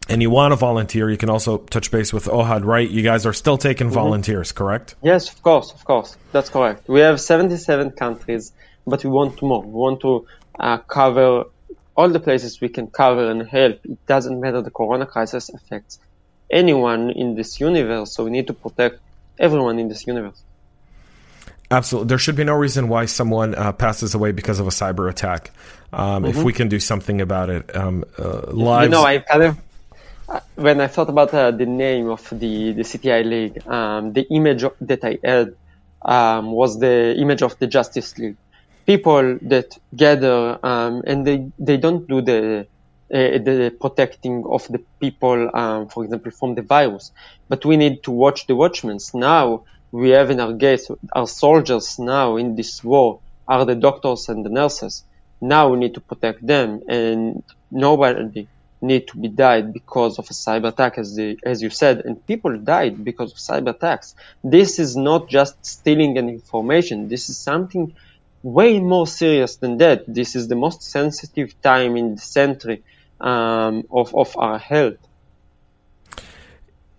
and you want to volunteer, you can also touch base with Ohad, right? You guys are still taking mm-hmm. volunteers, correct? Yes, of course, of course. That's correct. We have 77 countries, but we want more. We want to uh, cover all the places we can cover and help. It doesn't matter the corona crisis affects anyone in this universe, so we need to protect everyone in this universe. Absolutely. There should be no reason why someone uh, passes away because of a cyber attack. Um, mm-hmm. If we can do something about it, um, uh, lives. You know, I kind of uh, when I thought about uh, the name of the the CTI League, um, the image that I had um, was the image of the Justice League people that gather um, and they, they don't do the uh, the protecting of the people, um, for example, from the virus. But we need to watch the watchmen. Now we have in our gates our soldiers now in this war are the doctors and the nurses. Now we need to protect them, and nobody need to be died because of a cyber attack, as the, as you said, and people died because of cyber attacks. This is not just stealing an information. This is something way more serious than that. This is the most sensitive time in the century um, of of our health.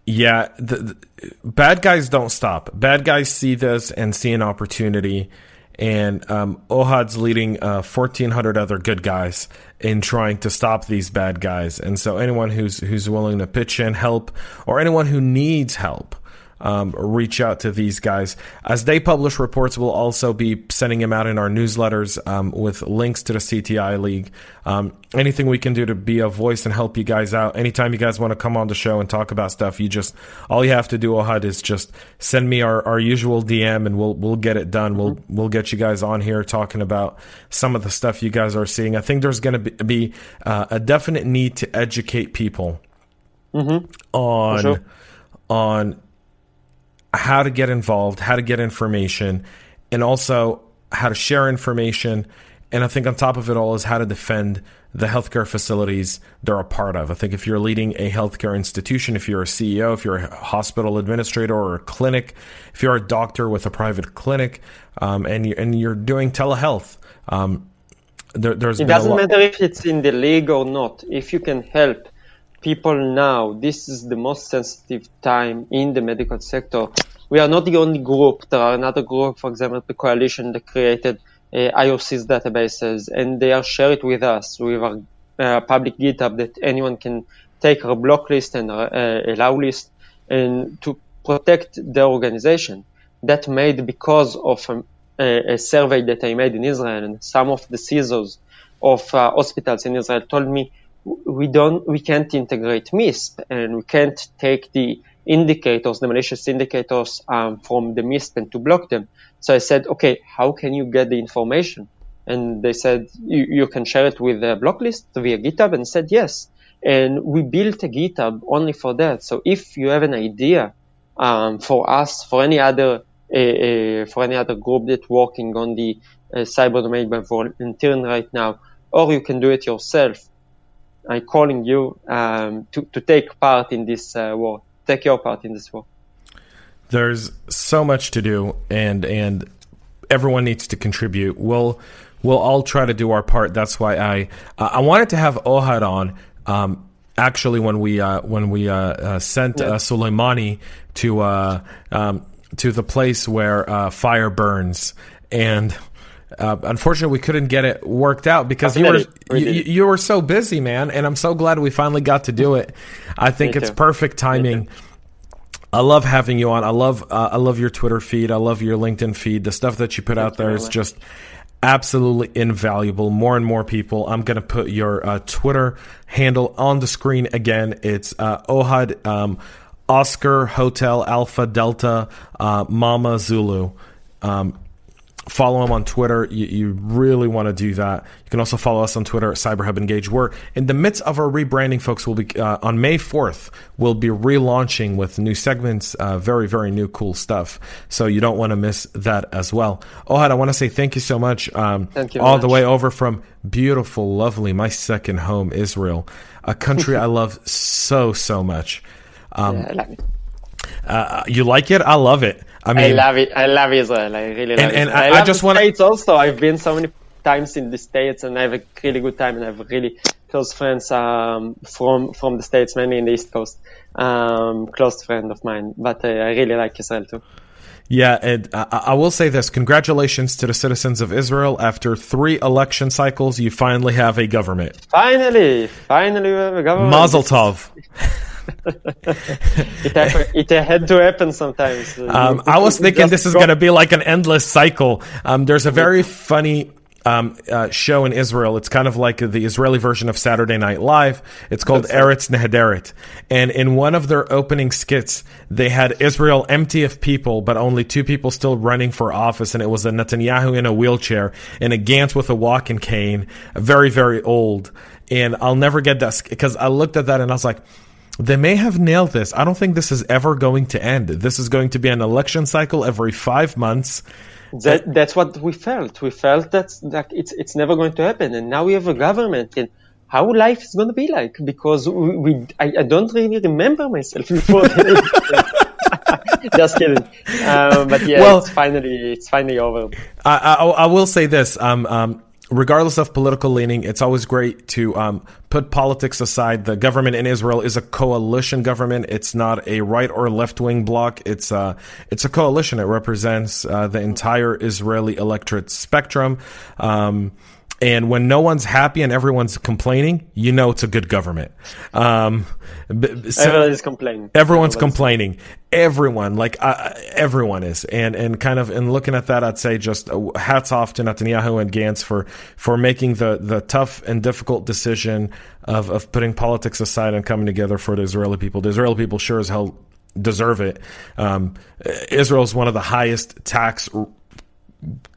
Yeah, the, the, bad guys don't stop. Bad guys see this and see an opportunity. And um, Ohad's leading uh, 1,400 other good guys in trying to stop these bad guys. And so, anyone who's who's willing to pitch in help, or anyone who needs help, um, reach out to these guys. As they publish reports, we'll also be sending them out in our newsletters um, with links to the CTI League. Um, anything we can do to be a voice and help you guys out. Anytime you guys want to come on the show and talk about stuff, you just all you have to do, Ohad, is just send me our, our usual DM and we'll we'll get it done. We'll we'll get you guys on here talking about some of the stuff you guys are seeing. I think there's going to be, be uh, a definite need to educate people mm-hmm. on sure. on how to get involved, how to get information, and also how to share information. And I think on top of it all is how to defend the healthcare facilities they're a part of. I think if you're leading a healthcare institution, if you're a CEO, if you're a hospital administrator or a clinic, if you're a doctor with a private clinic, um, and, you, and you're doing telehealth, um, there, there's it doesn't matter if it's in the league or not. If you can help people now, this is the most sensitive time in the medical sector. We are not the only group. There are another group, for example, the coalition that created uh, IOC's databases, and they are shared with us with our uh, public GitHub that anyone can take our block list and uh, allow list and to protect their organization. That made because of um, a, a, survey that I made in Israel, and some of the CISOs of uh, hospitals in Israel told me we don't, we can't integrate MISP and we can't take the indicators, the malicious indicators um, from the MISP and to block them. So I said, okay, how can you get the information? And they said, you, can share it with the block list via GitHub and said, yes. And we built a GitHub only for that. So if you have an idea um, for us, for any other for any other group that's working on the cyber domain by volunteering right now, or you can do it yourself. I'm calling you um, to, to take part in this uh, war, take your part in this war. There's so much to do, and and everyone needs to contribute. We'll we'll all try to do our part. That's why I uh, I wanted to have Ohad on. Um, actually, when we uh, when we uh, uh, sent yeah. Soleimani to um, to the place where fire burns and uh, unfortunately, we couldn't get it worked out because you were you, you, were so busy, man. And I'm so glad we finally got to do it. I think it's perfect timing. I love having you on. I love uh, I love your Twitter feed. I love your LinkedIn feed. The stuff that you put out there is just absolutely invaluable. More and more people. I'm going to put your uh, Twitter handle on the screen again. It's uh, Ohad um, Oscar Hotel Alpha Delta uh, Mama Zulu. Um, follow him on Twitter. You, you really want to do that. You can also follow us on Twitter at CyberHub Engage. We're in the midst of our rebranding, folks. We'll be uh, on May 4th. We'll be relaunching with new segments, uh, very, very new, cool stuff. So you don't want to miss that as well. Ohad, I want to say thank you so much. Um, thank you. All much. the way over from beautiful, lovely, my second home, Israel, a country I love [LAUGHS] so, so much. Um, yeah, I it. Uh, you like it? I love it. I mean, I love it. I love Israel. I really love and, it. And I, I, I just want States also. I've been so many times in the States and I have a really good time and I have really close friends um, from from the States, mainly in the East Coast. Um, close friend of mine, but uh, I really like Israel too. Yeah, and I, I will say this: congratulations to the citizens of Israel. After three election cycles, you finally have a government. Finally, finally, we have a government. Mazel tov. [LAUGHS] it, happen, it had to happen sometimes. [LAUGHS] Um, I was thinking this is going to be like an endless cycle. Um, there's a very funny um, uh, show in Israel. It's kind of like the Israeli version of Saturday Night Live. It's called That's Eretz Nehederet. And in one of their opening skits, they had Israel empty of people, but only two people still running for office. And it was a Netanyahu in a wheelchair and a Gantz with a walking cane, very, very old. And I'll never get that because I looked at that and I was like, they may have nailed this. I don't think this is ever going to end. This is going to be an election cycle every five months. That, that's what we felt. We felt that, that it's, it's never going to happen. And now we have a government and how life is going to be like because we, we I, I, don't really remember myself [LAUGHS] before. Just kidding. Um, but yeah, well, it's finally, it's finally over. I, I, I will say this. Um, um, regardless of political leaning, it's always great to um, put politics aside. The government in Israel is a coalition government. It's not a right or left wing bloc. It's a, uh, it's a coalition. It represents uh, the entire Israeli electorate spectrum. Um, and when no one's happy and everyone's complaining, you know it's a good government. Um, so everyone's complaining. Everyone's, complaining. Everyone, like uh, everyone is, and and kind of in looking at that, I'd say just uh, hats off to Netanyahu and Gantz for for making the the tough and difficult decision of of putting politics aside and coming together for the Israeli people. The Israeli people sure as hell deserve it. Um, Israel is one of the highest tax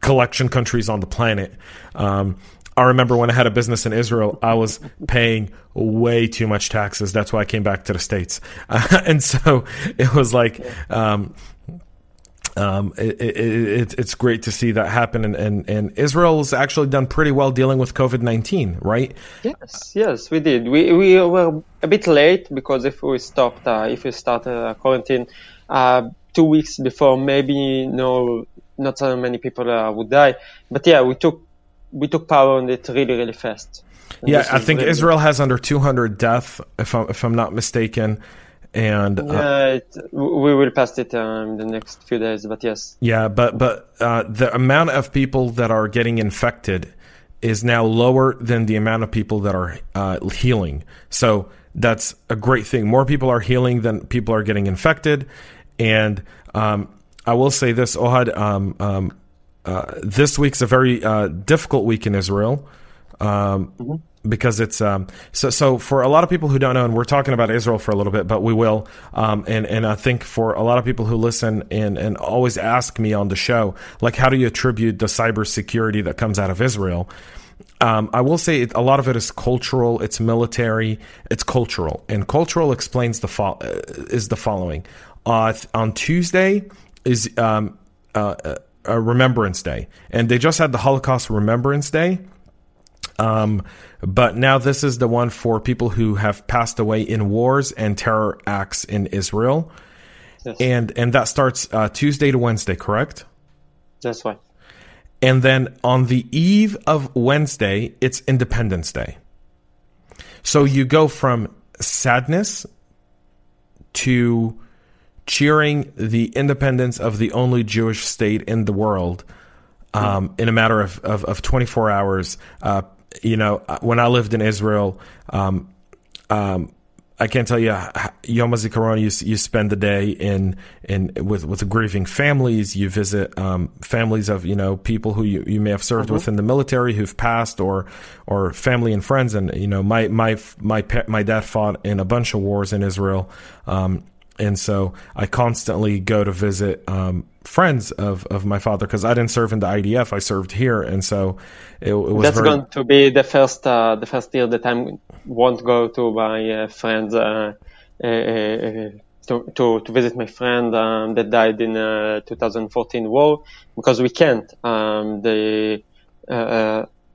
collection countries on the planet. Um, I remember when I had a business in Israel, I was paying way too much taxes. That's why I came back to the States. Uh, [LAUGHS] and so it was like, um, um, it, it, it, it's great to see that happen. And, and, and Israel's actually done pretty well dealing with COVID 19, right? Yes, yes, we did. We, we were a bit late because if we stopped, uh, if we started a quarantine uh, two weeks before, maybe no not so many people uh, would die. But yeah, we took we took power on it really really fast. And yeah, I think really Israel has under 200 deaths, if I'm if I'm not mistaken. And uh, yeah, it, we will pass it um, the next few days. But yes. Yeah, but but uh, the amount of people that are getting infected is now lower than the amount of people that are uh, healing. So that's a great thing. More people are healing than people are getting infected, and um, I will say this, Ohad. Um, um, uh, this week's a very uh, difficult week in Israel um, mm-hmm. because it's um, so. So for a lot of people who don't know, and we're talking about Israel for a little bit, but we will. Um, and and I think for a lot of people who listen and and always ask me on the show, like, how do you attribute the cybersecurity that comes out of Israel? Um, I will say it, a lot of it is cultural. It's military. It's cultural, and cultural explains the fo- uh, is the following. Uh, on Tuesday, is um, uh, a Remembrance Day, and they just had the Holocaust Remembrance Day. Um, but now this is the one for people who have passed away in wars and terror acts in Israel, yes. and and that starts uh, Tuesday to Wednesday, correct? That's right. And then on the eve of Wednesday, it's Independence Day. So you go from sadness to cheering the independence of the only Jewish state in the world um, in a matter of, of, of 24 hours. Uh, you know, when I lived in Israel, um, um, I can't tell you Yom HaZikaron. You you spend the day in in with with grieving families. You visit um, families of you know people who you, you may have served mm-hmm. with in the military who've passed, or or family and friends. And you know my my my my dad fought in a bunch of wars in Israel. Um, and so I constantly go to visit um, friends of, of my father because I didn't serve in the IDF. I served here, and so it, it was. That's very... going to be the first uh, the first year that I won't go to my uh, friends uh, uh, uh to, to to visit my friend um, that died in 2014 war because we can't. Um, the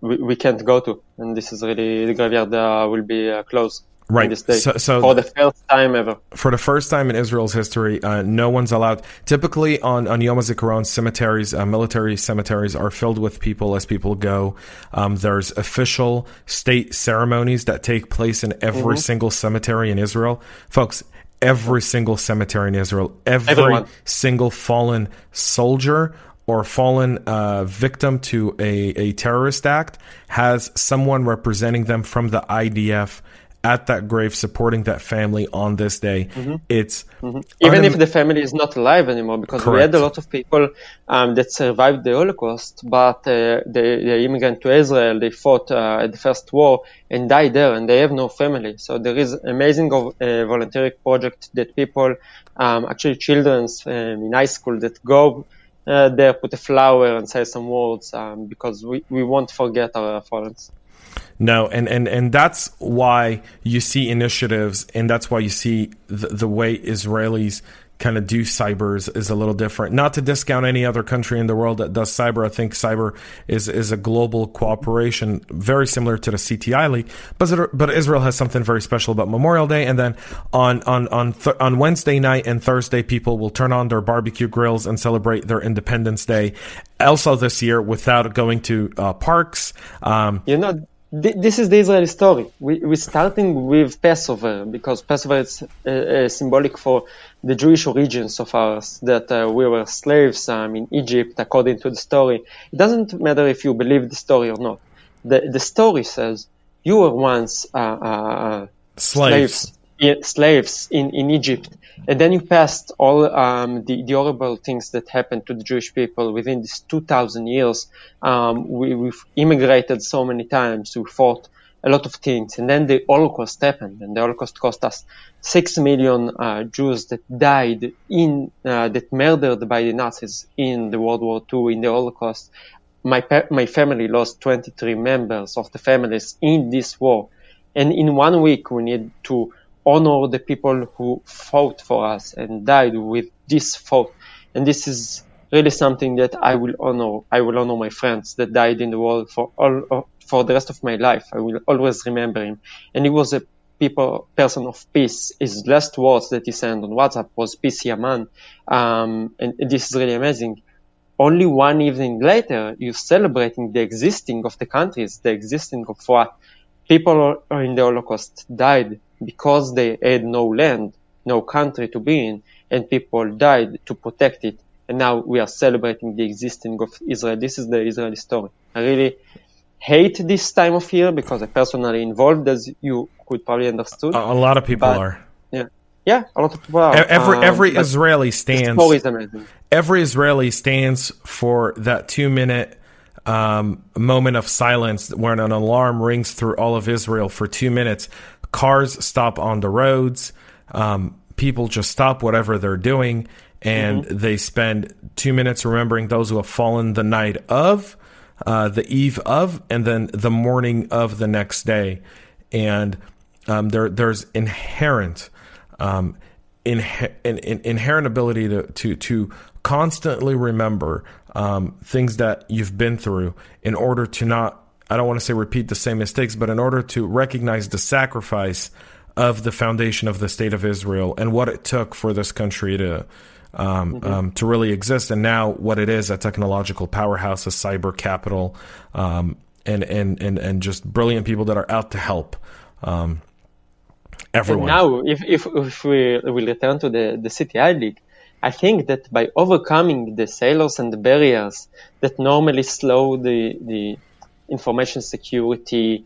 we, we can't go to, and this is really the graveyard will be closed right. So, so, for the first time ever. For the first time in Israel's history, uh, no one's allowed. Typically, on on Yom HaZikaron, cemeteries, uh, military cemeteries, are filled with people as people go. Um, there's official state ceremonies that take place in every mm-hmm. single cemetery in Israel, folks. Every single cemetery in Israel, every Everyone. single fallen soldier or fallen uh, victim to a, a terrorist act has someone representing them from the IDF at that grave supporting that family on this day. Mm-hmm. It's mm-hmm. even unim- if the family is not alive anymore, because Correct. we had a lot of people um, that survived the Holocaust, but uh, they, they immigrant to Israel, they fought uh, at the first war and died there, and they have no family. So there is amazing uh, voluntary project that people, um, actually children um, in high school that go. Uh, there, put a flower and say some words um, because we, we won't forget our fallen. No, and, and, and that's why you see initiatives, and that's why you see the, the way Israelis kind of do cybers is a little different. Not to discount any other country in the world that does cyber. I think cyber is is a global cooperation, very similar to the CTI League. But but Israel has something very special about Memorial Day, and then on on on th- on Wednesday night and Thursday, people will turn on their barbecue grills and celebrate their Independence Day. Also, this year, without going to uh, parks, um, you know this is the Israeli story. We, we're starting with Passover because Passover is uh, uh, symbolic for the Jewish origins of ours, that uh, we were slaves um, in Egypt according to the story. It doesn't matter if you believe the story or not. The, the story says you were once uh, uh, slaves. slaves slaves in, in Egypt. And then you passed all um, the, the, horrible things that happened to the Jewish people within these 2,000 years. Um, we, we've immigrated so many times. We fought a lot of things. And then the Holocaust happened, and the Holocaust cost us six million uh, Jews that died in uh, that murdered by the Nazis in the World War II in the Holocaust. My pa- my family lost 23 members of the families in this war, and in one week we need to honor the people who fought for us and died with this fight. And this is really something that I will honor. I will honor my friends that died in the war for all uh, for the rest of my life. I will always remember him. And he was a people person of peace. His last words that he sent on WhatsApp was "Peace, Yaman," um, and, and this is really amazing. Only one evening later, you're celebrating the existing of the countries, the existing of what people in the Holocaust died because they had no land, no country to be in, and people died to protect it. And now we are celebrating the existence of Israel. This is the Israeli story. I really hate this time of year because I personally involved, as you could probably understood. A, lot of people but, are. Yeah. Yeah, a lot of people are. Every um, every Israeli stands. Every Israeli stands for that two minute um, moment of silence when an alarm rings through all of Israel for two minutes cars stop on the roads. Um, people just stop whatever they're doing and mm-hmm. they spend two minutes remembering those who have fallen the night of, uh, the eve of, and then the morning of the next day. And um, there, there's inherent, um, in, in, inherent ability to, to, to constantly remember um, things that you've been through in order to not, I don't want to say repeat the same mistakes, but in order to recognize the sacrifice of the foundation of the state of Israel and what it took for this country to. Um, mm-hmm. um, to really exist, and now what it is a technological powerhouse, a cyber capital, um, and, and and and just brilliant people that are out to help um, everyone. And now, if, if, if we will return to the, the CTI League, I think that by overcoming the sailors and the barriers that normally slow the, the information security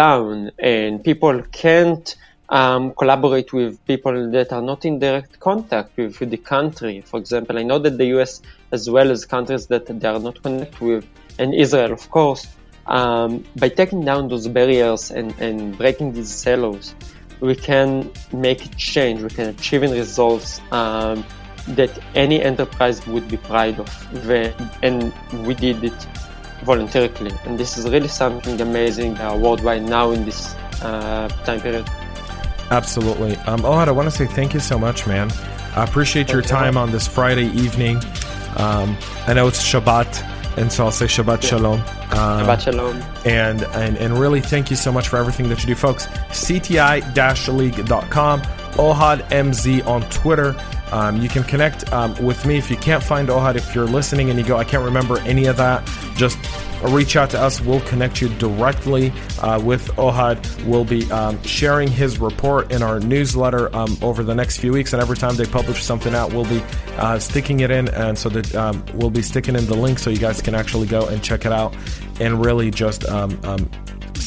down and people can't um, collaborate with people that are not in direct contact with, the country. For example, I know that the US, as well as countries that they are not connected with, and Israel, of course, um, by taking down those barriers and, and breaking these silos, we can make a change, we can achieve results um, that any enterprise would be proud of. And we did it voluntarily. And this is really something amazing uh, worldwide now in this uh, time period. Absolutely. Um, Ohad, I want to say thank you so much, man. I appreciate thank your time you. on this Friday evening. Um, I know it's Shabbat and so I'll say Shabbat yeah. Shalom. Um, Shabbat Shalom. And, and, and really thank you so much for everything that you do, folks. CTI-league.com, Ohad MZ on Twitter. Um, you can connect um, with me if you can't find Ohad. If you're listening and you go, I can't remember any of that, just reach out to us. We'll connect you directly uh, with Ohad. We'll be um, sharing his report in our newsletter um, over the next few weeks, and every time they publish something out, we'll be uh, sticking it in, and so that um, we'll be sticking in the link so you guys can actually go and check it out and really just um,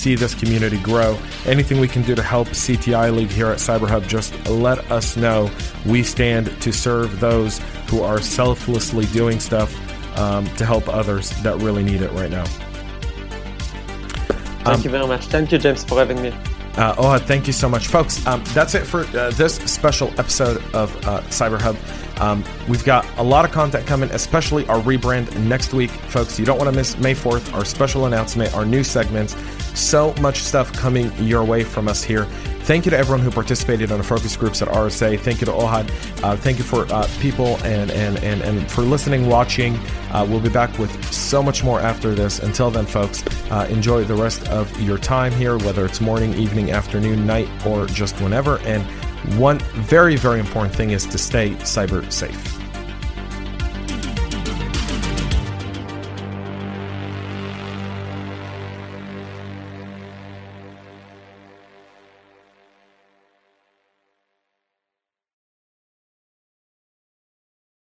see this community grow. Anything we can do to help CTI League here at CyberHub, just let us know. We stand to serve those who are selflessly doing stuff um, to help others that really need it right now. Thank um, you very much. Thank you, James, for having me. Uh, oh, thank you so much, folks. Um, that's it for uh, this special episode of uh, Cyber Hub. Um, we've got a lot of content coming, especially our rebrand next week, folks. You don't want to miss May 4th, our special announcement, our new segments. So much stuff coming your way from us here. Thank you to everyone who participated on the focus groups at RSA. Thank you to Ohad. Uh, thank you for uh, people and, and, and, and for listening, watching. Uh, we'll be back with so much more after this. Until then, folks, uh, enjoy the rest of your time here, whether it's morning, evening, afternoon, night, or just whenever. And one very, very important thing is to stay cyber safe.